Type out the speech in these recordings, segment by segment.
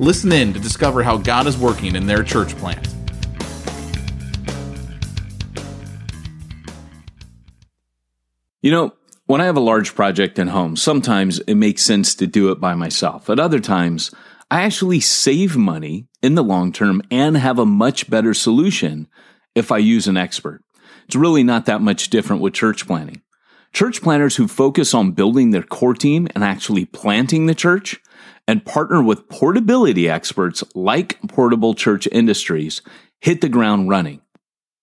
Listen in to discover how God is working in their church plant. You know, when I have a large project at home, sometimes it makes sense to do it by myself. At other times, I actually save money in the long term and have a much better solution if I use an expert. It's really not that much different with church planting. Church planters who focus on building their core team and actually planting the church and partner with portability experts like Portable Church Industries hit the ground running.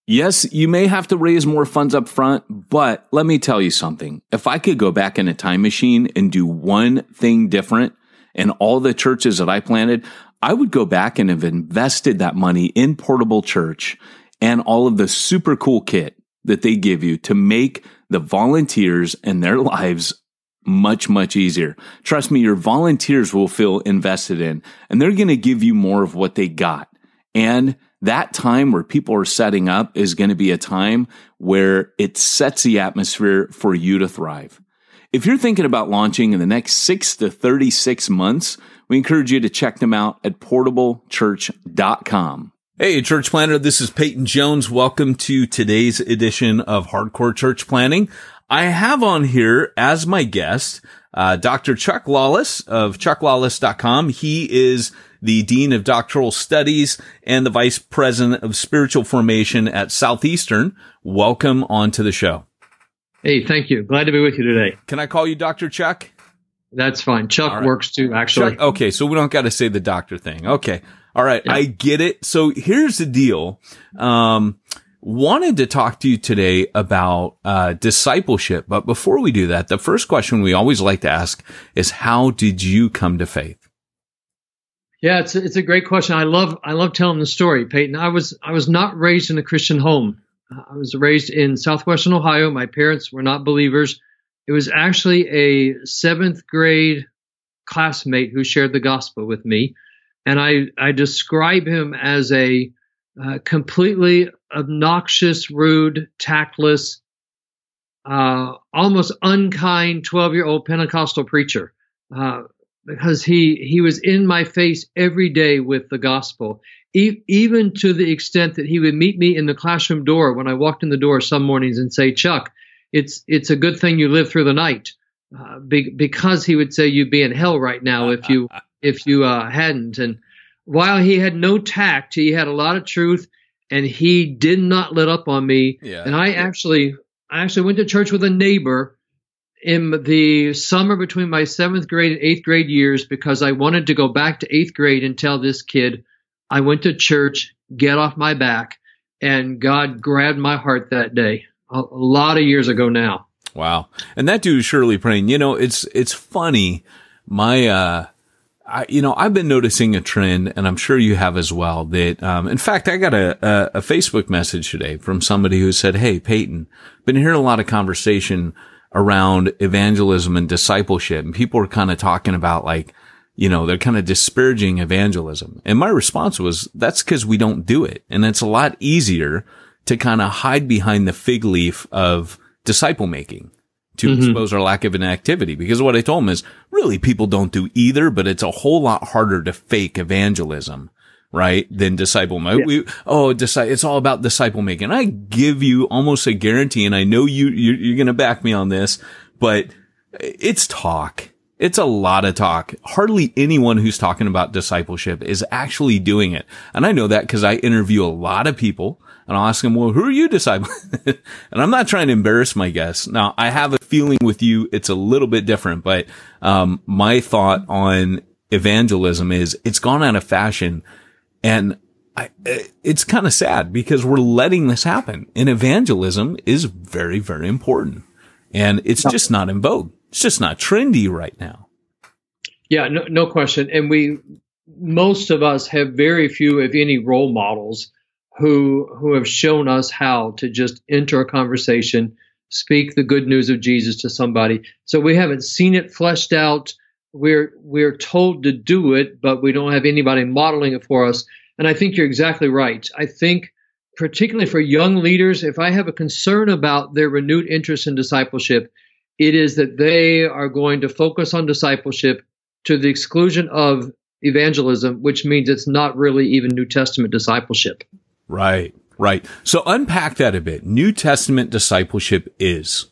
Yes, you may have to raise more funds up front, but let me tell you something. If I could go back in a time machine and do one thing different in all the churches that I planted, I would go back and have invested that money in Portable Church and all of the super cool kit that they give you to make the volunteers and their lives much, much easier. Trust me, your volunteers will feel invested in and they're going to give you more of what they got. And that time where people are setting up is going to be a time where it sets the atmosphere for you to thrive. If you're thinking about launching in the next six to 36 months, we encourage you to check them out at portablechurch.com. Hey, church planter. this is Peyton Jones. Welcome to today's edition of Hardcore Church Planting. I have on here as my guest, uh, Dr. Chuck Lawless of chucklawless.com. He is the Dean of Doctoral Studies and the Vice President of Spiritual Formation at Southeastern. Welcome onto the show. Hey, thank you. Glad to be with you today. Can I call you Dr. Chuck? That's fine. Chuck right. works too, actually. Chuck, okay, so we don't got to say the doctor thing. Okay. All right. Yeah. I get it. So here's the deal. Um, wanted to talk to you today about uh, discipleship. But before we do that, the first question we always like to ask is how did you come to faith? Yeah, it's a, it's a great question. I love I love telling the story, Peyton. I was I was not raised in a Christian home. I was raised in southwestern Ohio. My parents were not believers. It was actually a seventh grade classmate who shared the gospel with me and I I describe him as a uh, completely obnoxious, rude, tactless, uh, almost unkind twelve year old Pentecostal preacher. Uh, because he he was in my face every day with the gospel, e- even to the extent that he would meet me in the classroom door when I walked in the door some mornings and say, "Chuck, it's it's a good thing you lived through the night," uh, be- because he would say you'd be in hell right now if you if you uh, hadn't. And while he had no tact, he had a lot of truth, and he did not let up on me. Yeah. And I actually, I actually went to church with a neighbor in the summer between my seventh grade and eighth grade years because I wanted to go back to eighth grade and tell this kid, I went to church, get off my back, and God grabbed my heart that day. A, a lot of years ago now. Wow. And that dude is Shirley Praying. You know, it's it's funny. My uh I, you know, I've been noticing a trend, and I'm sure you have as well. That, um, in fact, I got a, a, a Facebook message today from somebody who said, "Hey, Peyton, been hearing a lot of conversation around evangelism and discipleship, and people are kind of talking about like, you know, they're kind of disparaging evangelism." And my response was, "That's because we don't do it, and it's a lot easier to kind of hide behind the fig leaf of disciple making." To mm-hmm. expose our lack of an activity. Because what I told him is really people don't do either, but it's a whole lot harder to fake evangelism, right? Than disciple making. Yeah. We, oh, it's all about disciple making. I give you almost a guarantee, and I know you, you're, you're going to back me on this, but it's talk. It's a lot of talk. Hardly anyone who's talking about discipleship is actually doing it. And I know that because I interview a lot of people and I'll ask them, well, who are you discipling? and I'm not trying to embarrass my guests. Now I have a feeling with you. It's a little bit different, but, um, my thought on evangelism is it's gone out of fashion and I, it's kind of sad because we're letting this happen and evangelism is very, very important and it's just not in vogue. It's just not trendy right now. Yeah, no, no question. And we most of us have very few, if any, role models who who have shown us how to just enter a conversation, speak the good news of Jesus to somebody. So we haven't seen it fleshed out. We're we're told to do it, but we don't have anybody modeling it for us. And I think you're exactly right. I think particularly for young leaders, if I have a concern about their renewed interest in discipleship, it is that they are going to focus on discipleship to the exclusion of evangelism, which means it's not really even New Testament discipleship. Right, right. So unpack that a bit. New Testament discipleship is.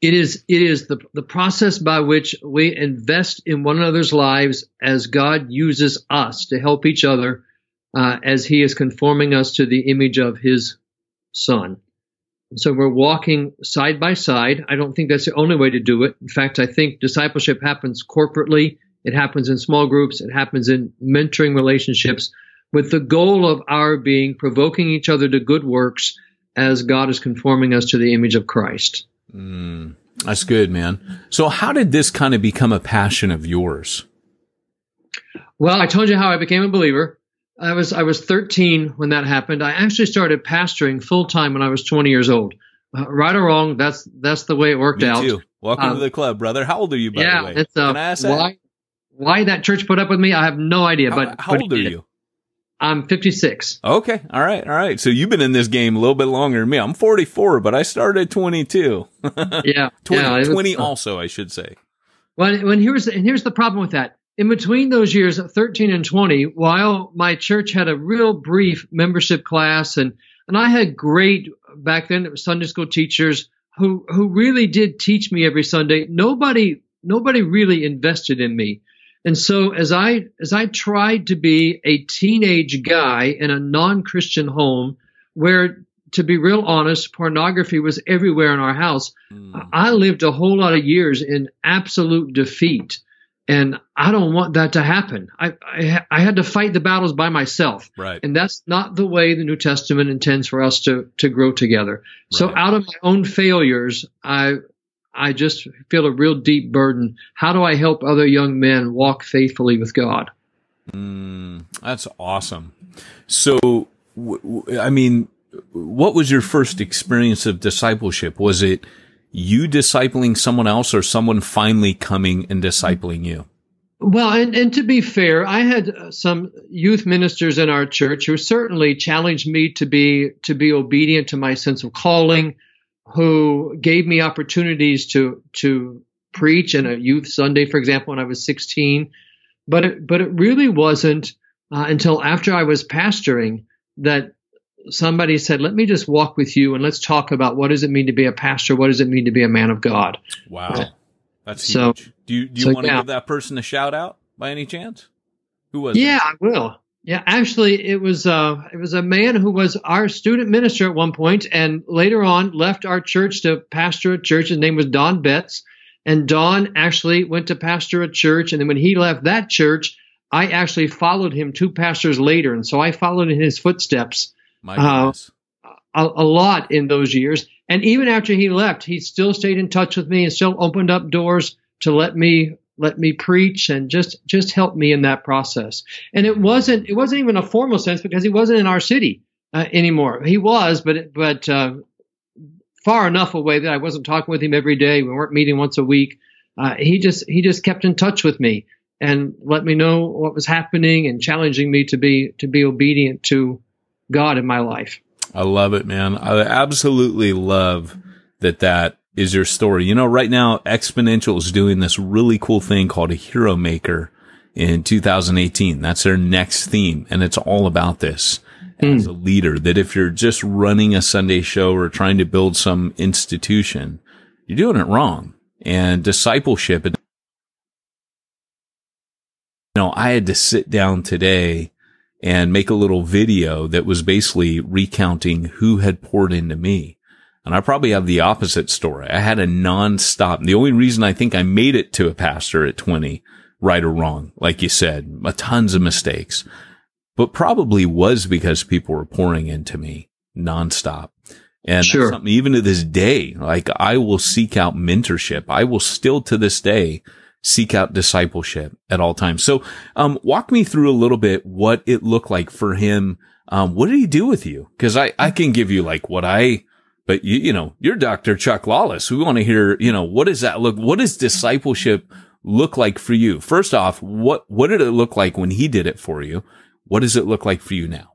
It is it is the, the process by which we invest in one another's lives as God uses us to help each other uh, as He is conforming us to the image of His Son. So we're walking side by side. I don't think that's the only way to do it. In fact, I think discipleship happens corporately. It happens in small groups. It happens in mentoring relationships with the goal of our being provoking each other to good works as God is conforming us to the image of Christ. Mm, that's good, man. So how did this kind of become a passion of yours? Well, I told you how I became a believer. I was I was 13 when that happened. I actually started pastoring full time when I was 20 years old. Uh, right or wrong, that's that's the way it worked Me out. Too. Welcome Um, to the club, brother. How old are you, by yeah, the way? it's uh, Can I ask that? why why that church put up with me. I have no idea. How, but how but old are you? I'm 56. Okay. All right. All right. So you've been in this game a little bit longer than me. I'm 44, but I started at 22. Yeah, 20, yeah. was, 20 uh, also, I should say. When when here's and here's the problem with that. In between those years 13 and 20, while my church had a real brief membership class and and I had great back then it was Sunday school teachers who who really did teach me every Sunday. Nobody nobody really invested in me. And so as I as I tried to be a teenage guy in a non-Christian home where to be real honest, pornography was everywhere in our house. Mm. I lived a whole lot of years in absolute defeat, and I don't want that to happen. I, I, I had to fight the battles by myself, Right. and that's not the way the New Testament intends for us to to grow together. Right. So, out of my own failures, I I just feel a real deep burden. How do I help other young men walk faithfully with God? Mm, that's awesome. So, w- w- I mean, what was your first experience of discipleship? Was it you discipling someone else or someone finally coming and discipling you? Well, and, and to be fair, I had uh, some youth ministers in our church who certainly challenged me to be to be obedient to my sense of calling, who gave me opportunities to to preach in a youth Sunday, for example, when I was 16. But it, but it really wasn't uh, until after I was pastoring that somebody said, "Let me just walk with you and let's talk about what does it mean to be a pastor? What does it mean to be a man of God?" Wow. That's So- huge. Do you, do you so, want to yeah. give that person a shout out by any chance? Who was Yeah, it? I will. Yeah, actually, it was uh, it was a man who was our student minister at one point, and later on left our church to pastor a church. His name was Don Betts, and Don actually went to pastor a church, and then when he left that church, I actually followed him two pastors later, and so I followed in his footsteps My Uh, a, a lot in those years. And even after he left, he still stayed in touch with me and still opened up doors to let me let me preach and just just help me in that process. And it wasn't it wasn't even a formal sense because he wasn't in our city uh, anymore. He was, but but uh, far enough away that I wasn't talking with him every day. We weren't meeting once a week. Uh, he just he just kept in touch with me and let me know what was happening and challenging me to be to be obedient to God in my life. I love it, man. I absolutely love that that is your story. You know, right now, Exponential is doing this really cool thing called a Hero Maker in 2018. That's their next theme. And it's all about this as hmm. a leader that if you're just running a Sunday show or trying to build some institution, you're doing it wrong. And discipleship, you know, I had to sit down today and make a little video that was basically recounting who had poured into me. And I probably have the opposite story. I had a nonstop. The only reason I think I made it to a pastor at 20, right or wrong, like you said, a tons of mistakes, but probably was because people were pouring into me nonstop. And Sure. something even to this day, like I will seek out mentorship. I will still to this day seek out discipleship at all times. So, um, walk me through a little bit what it looked like for him. Um, what did he do with you? Cause I, I can give you like what I, but you, you know, you're Dr. Chuck Lawless. We want to hear, you know, what does that look? What does discipleship look like for you? First off, what, what did it look like when he did it for you? What does it look like for you now?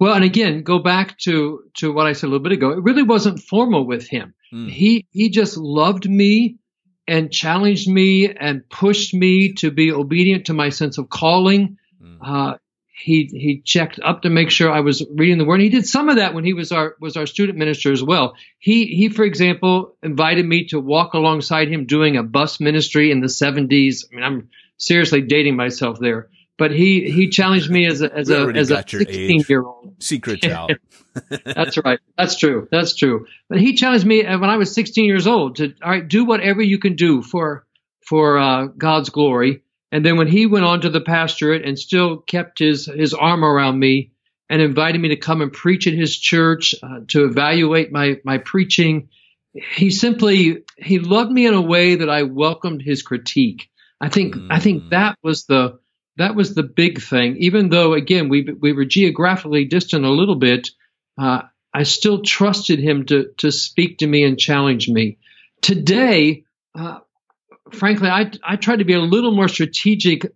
Well, and again, go back to to what I said a little bit ago. It really wasn't formal with him. Mm. He he just loved me and challenged me and pushed me to be obedient to my sense of calling. Mm. Uh, he he checked up to make sure I was reading the word. And He did some of that when he was our was our student minister as well. He he, for example, invited me to walk alongside him doing a bus ministry in the 70s. I mean, I'm seriously dating myself there. But he he challenged me as a as a as a 16 year old secret out that's right. That's true. That's true. But he challenged me when i was 16 years old to all right do whatever you can do for for uh, god's glory and then when he went on to the pastorate and still kept his his arm around me and invited me to come and preach at his church uh, to evaluate my my preaching he simply he loved me in a way that i welcomed his critique i think mm. i think mm. that was the that was the big thing. Even though, again, we we were geographically distant a little bit, uh, I still trusted him to to speak to me and challenge me. Today, uh, frankly, I I try to be a little more strategic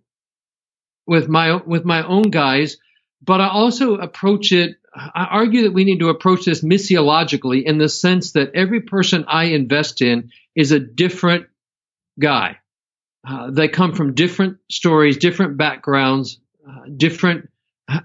with my with my own guys, but I also approach it. I argue that we need to approach this missiologically in the sense that every person I invest in is a different guy. Uh, they come from different stories, different backgrounds, uh, different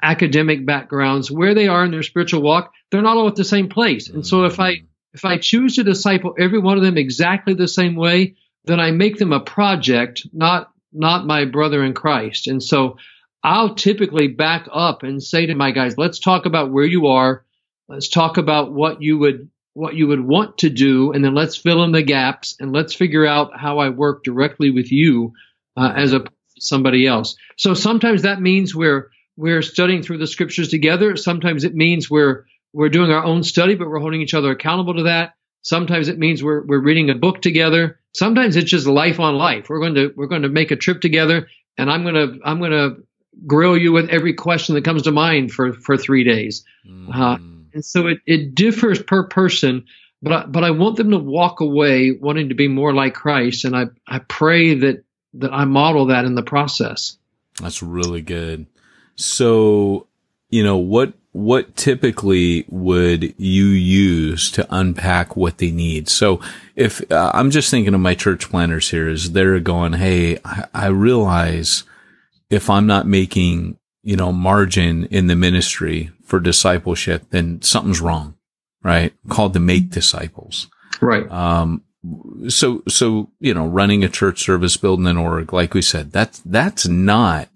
academic backgrounds. Where they are in their spiritual walk, they're not all at the same place. And so if I if I choose to disciple every one of them exactly the same way, then I make them a project, not not my brother in Christ. And so I'll typically back up and say to my guys, let's talk about where you are. Let's talk about what you would what you would want to do, and then let's fill in the gaps and let's figure out how I work directly with you uh, as a somebody else. So sometimes that means we're we're studying through the scriptures together. Sometimes it means we're we're doing our own study, but we're holding each other accountable to that. Sometimes it means we're we're reading a book together. Sometimes it's just life on life. We're going to we're going to make a trip together, and I'm gonna I'm gonna grill you with every question that comes to mind for for three days. Mm. Uh, and so it, it differs per person, but I, but I want them to walk away wanting to be more like Christ, and I I pray that that I model that in the process. That's really good. So, you know what what typically would you use to unpack what they need? So if uh, I'm just thinking of my church planters here is they're going, Hey, I, I realize if I'm not making, you know, margin in the ministry for discipleship, then something's wrong, right? Called to make disciples. Right. Um, so, so, you know, running a church service, building an org, like we said, that's, that's not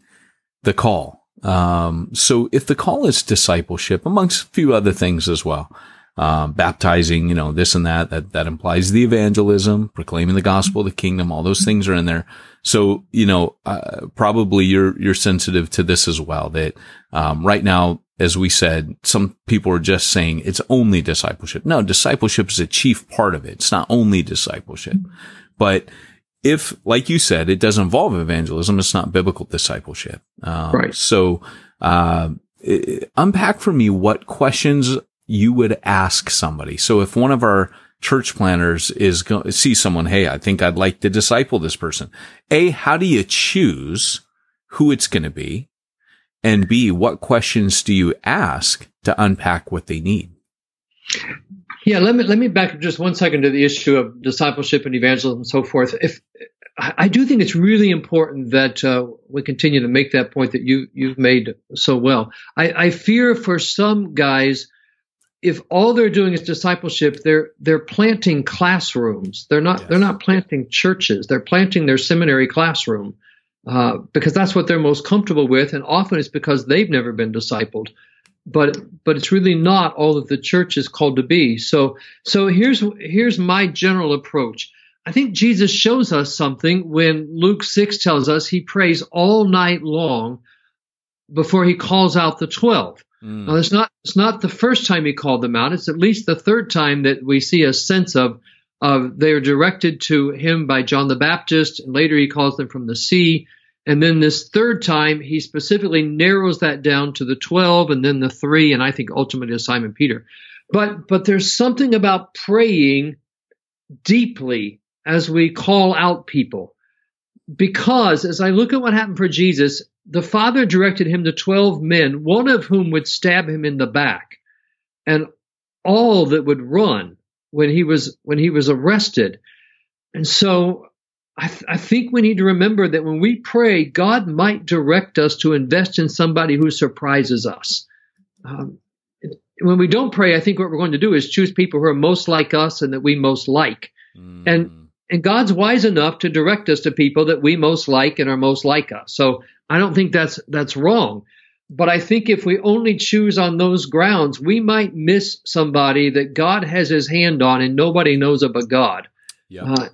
the call. Um, so if the call is discipleship amongst a few other things as well, um, baptizing, you know, this and that, that, that implies the evangelism, proclaiming the gospel, the kingdom, all those things are in there. So, you know, uh, probably you're, you're sensitive to this as well, that, um, right now, as we said, some people are just saying it's only discipleship. No, discipleship is a chief part of it. It's not only discipleship, but if, like you said, it does involve evangelism, it's not biblical discipleship. Um, right. So, uh, unpack for me what questions you would ask somebody. So if one of our church planters is going see someone, Hey, I think I'd like to disciple this person. A, how do you choose who it's going to be? And B, what questions do you ask to unpack what they need? Yeah, let me let me back up just one second to the issue of discipleship and evangelism and so forth. If I do think it's really important that uh, we continue to make that point that you you've made so well. I, I fear for some guys, if all they're doing is discipleship, they're they're planting classrooms. They're not yes. they're not planting churches. They're planting their seminary classroom uh, because that's what they're most comfortable with, and often it's because they've never been discipled. But but it's really not all that the church is called to be. So so here's here's my general approach. I think Jesus shows us something when Luke six tells us he prays all night long before he calls out the twelve. Mm. Now it's not it's not the first time he called them out. It's at least the third time that we see a sense of Uh, they are directed to him by John the Baptist, and later he calls them from the sea. And then this third time, he specifically narrows that down to the 12 and then the three, and I think ultimately to Simon Peter. But, but there's something about praying deeply as we call out people. Because as I look at what happened for Jesus, the Father directed him to 12 men, one of whom would stab him in the back, and all that would run when he was when he was arrested. And so I, th- I, think we need to remember that when we pray, God might direct us to invest in somebody who surprises us. Um, when we don't pray, I think what we're going to do is choose people who are most like us and that we most like. Mm. And and God's wise enough to direct us to people that we most like and are most like us. So I don't think that's that's wrong. But I think if we only choose on those grounds, we might miss somebody that God has his hand on and nobody knows of but God. Yeah. Uh,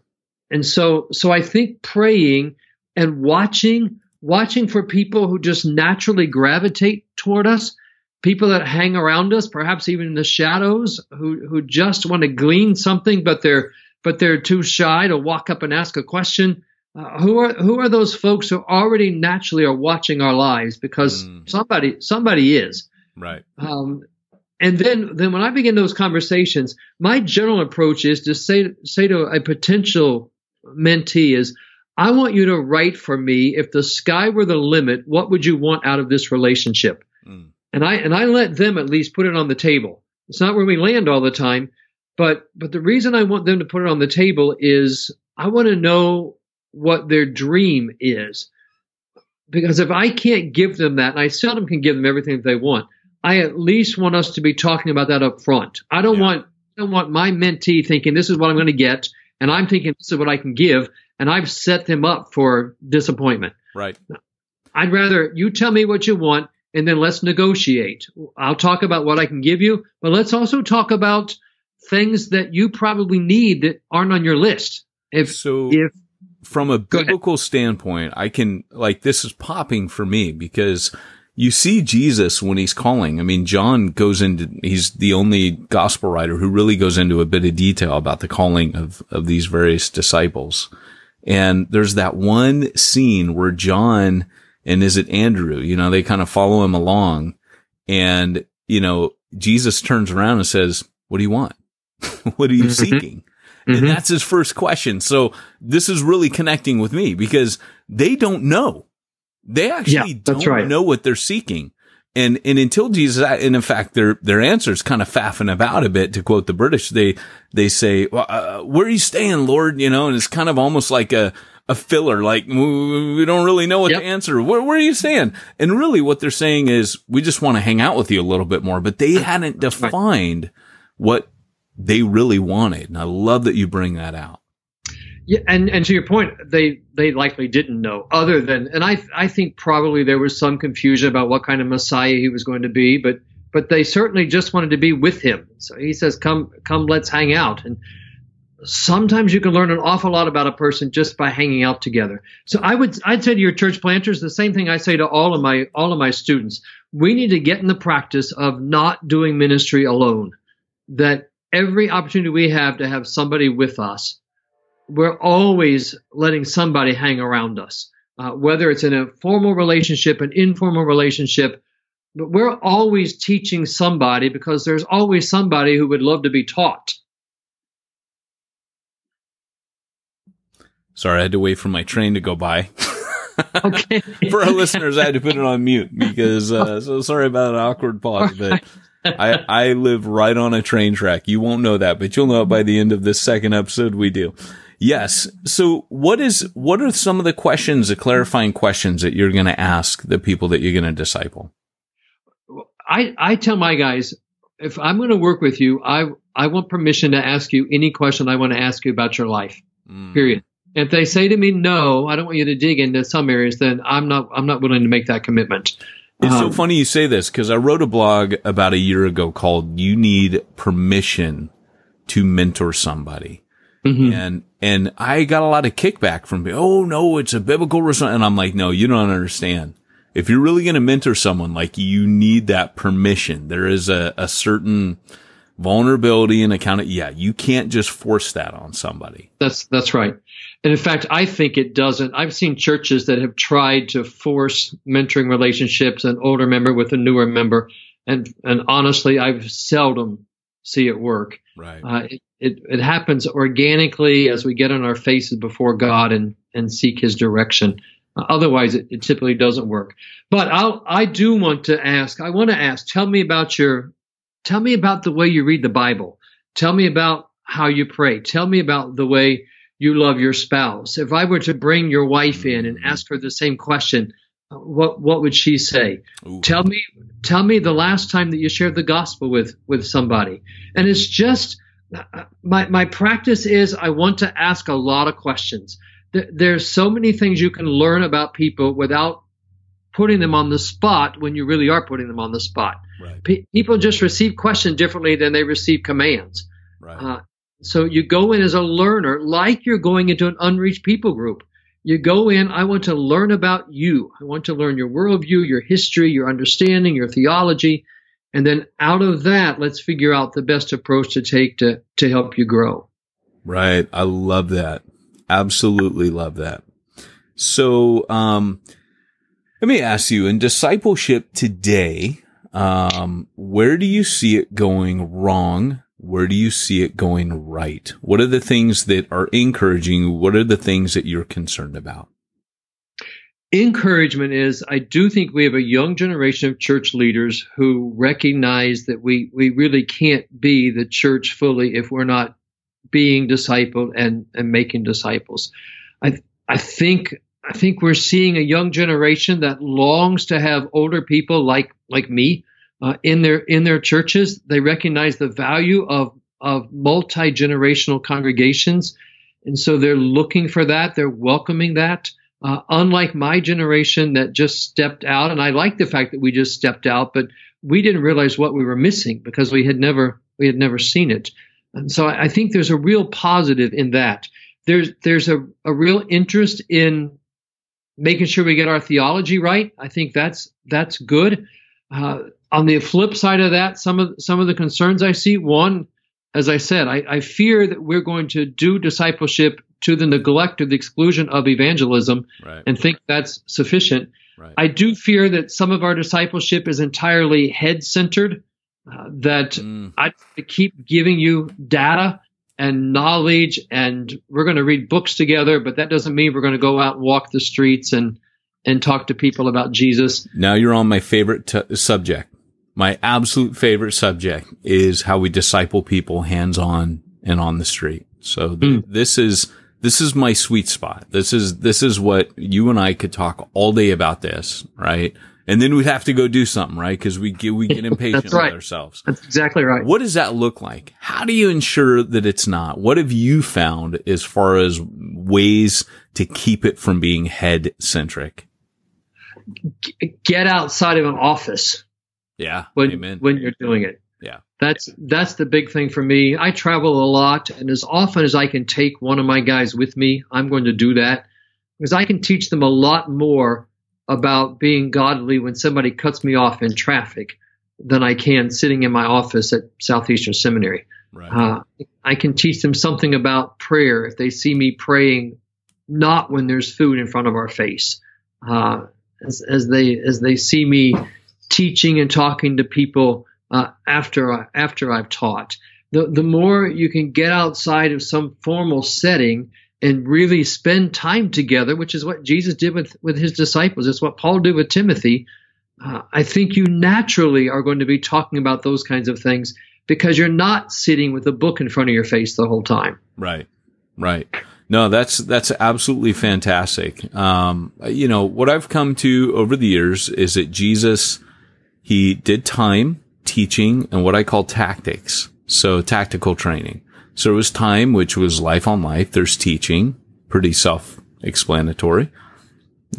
and so, so I think praying and watching, watching for people who just naturally gravitate toward us, people that hang around us, perhaps even in the shadows, who, who just want to glean something, but they're, but they're too shy to walk up and ask a question. Uh, who are who are those folks who already naturally are watching our lives because mm. somebody somebody is right um, and then then when i begin those conversations my general approach is to say say to a potential mentee is i want you to write for me if the sky were the limit what would you want out of this relationship mm. and i and i let them at least put it on the table it's not where we land all the time but but the reason i want them to put it on the table is i want to know what their dream is. Because if I can't give them that, and I seldom can give them everything that they want, I at least want us to be talking about that up front. I don't yeah. want I don't want my mentee thinking this is what I'm going to get, and I'm thinking this is what I can give, and I've set them up for disappointment. Right. I'd rather you tell me what you want, and then let's negotiate. I'll talk about what I can give you, but let's also talk about things that you probably need that aren't on your list. If so, if from a biblical standpoint, I can like this is popping for me because you see Jesus when he's calling. I mean, John goes into, he's the only gospel writer who really goes into a bit of detail about the calling of, of these various disciples. And there's that one scene where John and is it Andrew, you know, they kind of follow him along and, you know, Jesus turns around and says, what do you want? what are you mm-hmm. seeking? Mm-hmm. And that's his first question. So this is really connecting with me because they don't know. They actually yeah, don't right. know what they're seeking. And, and until Jesus, and in fact, their, their answers kind of faffing about a bit to quote the British. They, they say, well, uh, where are you staying, Lord? You know, and it's kind of almost like a, a filler. Like we don't really know what yep. to answer. Where, where are you staying? And really what they're saying is we just want to hang out with you a little bit more, but they hadn't defined what they really wanted. And I love that you bring that out. Yeah, and, and to your point, they they likely didn't know. Other than, and I I think probably there was some confusion about what kind of Messiah he was going to be, but but they certainly just wanted to be with him. So he says, "Come, come, let's hang out." And sometimes you can learn an awful lot about a person just by hanging out together. So I would I'd say to your church planters the same thing I say to all of my all of my students. We need to get in the practice of not doing ministry alone. That every opportunity we have to have somebody with us, we're always letting somebody hang around us, uh, whether it's in a formal relationship, an informal relationship. But we're always teaching somebody because there's always somebody who would love to be taught. Sorry, I had to wait for my train to go by. okay. for our listeners, I had to put it on mute because, uh, so sorry about an awkward pause, but I, I live right on a train track. You won't know that, but you'll know it by the end of this second episode we do. Yes. So what is, what are some of the questions, the clarifying questions that you're going to ask the people that you're going to disciple? I, I tell my guys, if I'm going to work with you, I, I want permission to ask you any question I want to ask you about your life. Mm. Period. If they say to me, no, I don't want you to dig into some areas, then I'm not, I'm not willing to make that commitment. It's um, so funny you say this because I wrote a blog about a year ago called "You Need Permission to Mentor Somebody," mm-hmm. and and I got a lot of kickback from. Oh no, it's a biblical response, and I'm like, no, you don't understand. If you're really going to mentor someone, like you need that permission. There is a a certain vulnerability and account. Yeah, you can't just force that on somebody. That's that's right. And in fact, I think it doesn't. I've seen churches that have tried to force mentoring relationships, an older member with a newer member, and and honestly, I've seldom see it work. Right. Uh, it, it, it happens organically as we get on our faces before God and and seek His direction. Otherwise, it, it typically doesn't work. But I I do want to ask. I want to ask. Tell me about your. Tell me about the way you read the Bible. Tell me about how you pray. Tell me about the way you love your spouse. If I were to bring your wife in and ask her the same question, uh, what what would she say? Ooh. Tell me tell me the last time that you shared the gospel with with somebody. And it's just my my practice is I want to ask a lot of questions. There, there's so many things you can learn about people without putting them on the spot when you really are putting them on the spot. Right. Pe- people just receive questions differently than they receive commands. Right. Uh, so you go in as a learner, like you're going into an unreached people group. You go in, I want to learn about you. I want to learn your worldview, your history, your understanding, your theology. And then out of that, let's figure out the best approach to take to, to help you grow. Right. I love that. Absolutely love that. So, um, let me ask you in discipleship today, um, where do you see it going wrong? Where do you see it going right? What are the things that are encouraging? What are the things that you're concerned about? Encouragement is I do think we have a young generation of church leaders who recognize that we, we really can't be the church fully if we're not being discipled and, and making disciples. I I think I think we're seeing a young generation that longs to have older people like like me uh, in their in their churches. They recognize the value of of multi generational congregations, and so they're looking for that. They're welcoming that. Uh, unlike my generation that just stepped out, and I like the fact that we just stepped out, but we didn't realize what we were missing because we had never we had never seen it. And so I, I think there's a real positive in that. There's there's a, a real interest in making sure we get our theology right. I think that's that's good. Uh, on the flip side of that, some of some of the concerns I see, one, as I said, I, I fear that we're going to do discipleship to the neglect or the exclusion of evangelism Right. and think that's sufficient. Right. I do fear that some of our discipleship is entirely head centered, uh, that Mm. I keep giving you data and knowledge, and we're going to read books together, but that doesn't mean we're going to go out and walk the streets and, and talk to people about Jesus. Now you're on my favorite t- subject. My absolute favorite subject is how we disciple people hands on and on the street. So th- this is, this is my sweet spot. This is, this is what you and I could talk all day about this, right? And then we'd have to go do something, right? Cause we get, we get impatient right. with ourselves. That's exactly right. What does that look like? How do you ensure that it's not? What have you found as far as ways to keep it from being head centric? Get outside of an office Yeah. when Amen. when you're doing it. That's that's the big thing for me. I travel a lot, and as often as I can take one of my guys with me, I'm going to do that because I can teach them a lot more about being godly when somebody cuts me off in traffic than I can sitting in my office at Southeastern Seminary. right. Uh, I can teach them something about prayer if they see me praying, not when there's food in front of our face. Uh, as, as they as they see me teaching and talking to people uh, after after I've taught, the the more you can get outside of some formal setting and really spend time together, which is what Jesus did with with his disciples. It's what Paul did with Timothy. Uh, I think you naturally are going to be talking about those kinds of things because you're not sitting with a book in front of your face the whole time. Right. Right. No, that's, that's absolutely fantastic. Um, you know, what I've come to over the years is that Jesus, he did time, teaching, and what I call tactics. So tactical training. So it was time, which was life on life. There's teaching, pretty self-explanatory.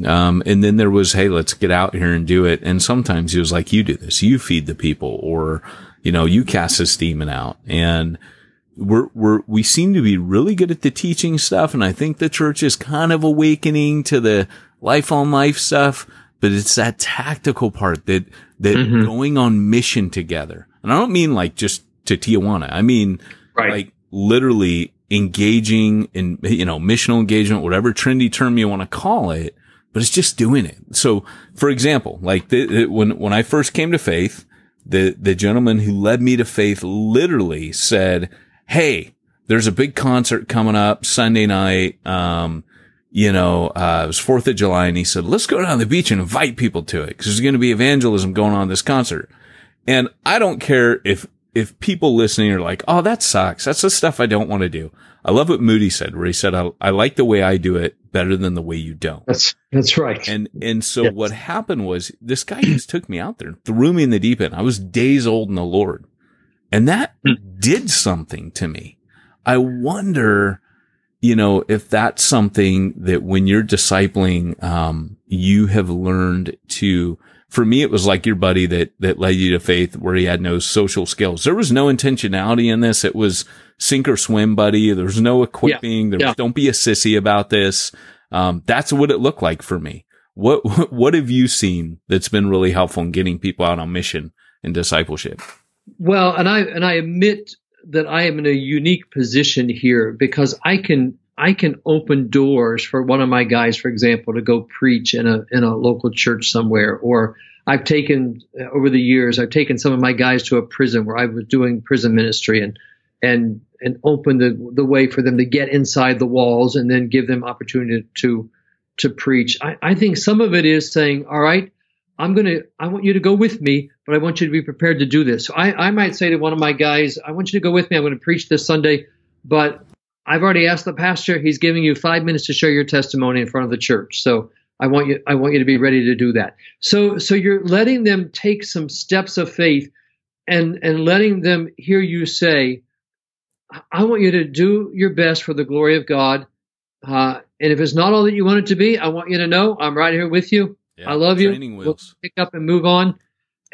Um, and then there was, hey, let's get out here and do it. And sometimes he was like, you do this, you feed the people, or, you know, you cast this demon out. And we're, we're, we seem to be really good at the teaching stuff. And I think the church is kind of awakening to the life on life stuff, but it's that tactical part that, that Mhm. going on mission together. And I don't mean like just to Tijuana. I mean, right. like literally engaging in, you know, missional engagement, whatever trendy term you want to call it, but it's just doing it. So, for example, like the, the, when, when I first came to faith, the, the gentleman who led me to faith literally said, Hey, there's a big concert coming up Sunday night. Um, you know, uh, it was 4th of July and he said, let's go down the beach and invite people to it because there's going to be evangelism going on this concert. And I don't care if, if people listening are like, Oh, that sucks. That's the stuff I don't want to do. I love what Moody said, where he said, I, I like the way I do it better than the way you don't. That's, that's right. And, and so yes. what happened was this guy just took me out there, threw me in the deep end. I was days old in the Lord and that hmm. did something to me. I wonder, you know, if that's something that when you're discipling, um, you have learned to, for me, it was like your buddy that, that led you to faith where he had no social skills. There was no intentionality in this. It was sink or swim, buddy. There was no equipping. Yeah. There was, yeah. don't be a sissy about this. Um, that's what it looked like for me. What, what have you seen that's been really helpful in getting people out on mission and discipleship? Well, and I, and I admit that I am in a unique position here because I can I can open doors for one of my guys, for example, to go preach in a in a local church somewhere. Or I've taken uh, over the years, I've taken some of my guys to a prison where I was doing prison ministry and and and open the the way for them to get inside the walls and then give them opportunity to to preach. I, I think some of it is saying, all right, I'm going to, I want you to go with me, but I want you to be prepared to do this. So I, I might say to one of my guys, I want you to go with me. I'm going to preach this Sunday, but I've already asked the pastor. He's giving you five minutes to share your testimony in front of the church. So I want you, I want you to be ready to do that. So, so you're letting them take some steps of faith and, and letting them hear you say, I want you to do your best for the glory of God. Uh, and if it's not all that you want it to be, I want you to know I'm right here with you. Yeah, I love you. We'll pick up and move on.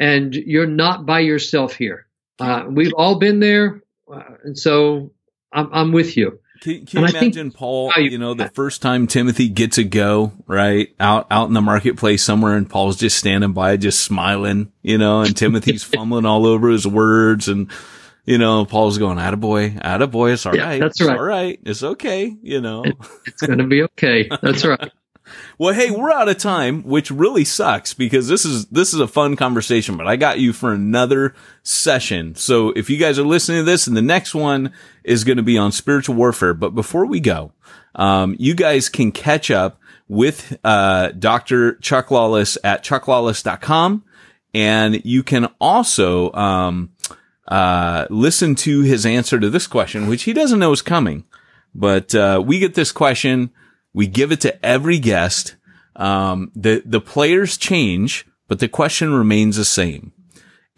And you're not by yourself here. Uh, we've all been there, uh, and so I'm, I'm with you. Can, can you imagine think, Paul? You, you know, the first time Timothy gets a go right out out in the marketplace somewhere, and Paul's just standing by, just smiling, you know, and Timothy's fumbling all over his words, and you know, Paul's going, "Attaboy, attaboy, it's all yeah, right, that's right, it's all right, it's okay, you know, it's going to be okay, that's right." Well, hey, we're out of time, which really sucks because this is this is a fun conversation, but I got you for another session. So if you guys are listening to this, and the next one is going to be on spiritual warfare. But before we go, um, you guys can catch up with uh, Dr. Chuck Lawless at chucklawless.com. And you can also um, uh, listen to his answer to this question, which he doesn't know is coming. But uh, we get this question we give it to every guest. Um, the, the players change, but the question remains the same.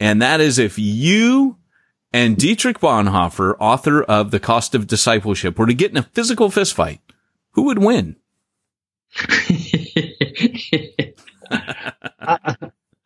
And that is if you and Dietrich Bonhoeffer, author of The Cost of Discipleship, were to get in a physical fistfight, who would win? I,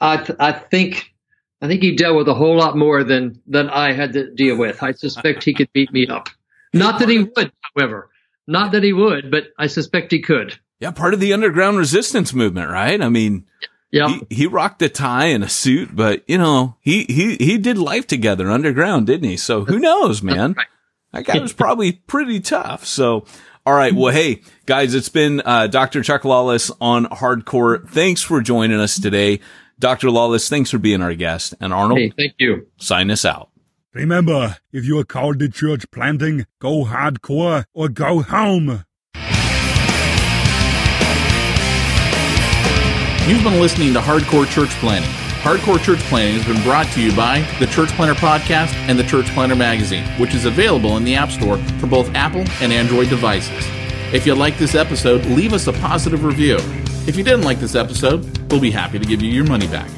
I, I, think I think he dealt with a whole lot more than than I had to deal with. I suspect he could beat me up. Not that he would, however. Not that he would, but I suspect he could. Yeah, part of the underground resistance movement, right? I mean, yeah, he, he rocked a tie and a suit, but you know, he he he did life together underground, didn't he? So who knows, man? That guy was probably pretty tough. So, all right. Well, hey, guys, it's been uh, Dr. Chuck Lawless on Hardcore. Thanks for joining us today. Dr. Lawless, thanks for being our guest. And Arnold, hey, thank you. Sign us out. Remember, if you are called to church planting, go hardcore or go home. You've been listening to Hardcore Church Planting. Hardcore Church Planting has been brought to you by the Church Planter Podcast and the Church Planter Magazine, which is available in the App Store for both Apple and Android devices. If you like this episode, leave us a positive review. If you didn't like this episode, we'll be happy to give you your money back.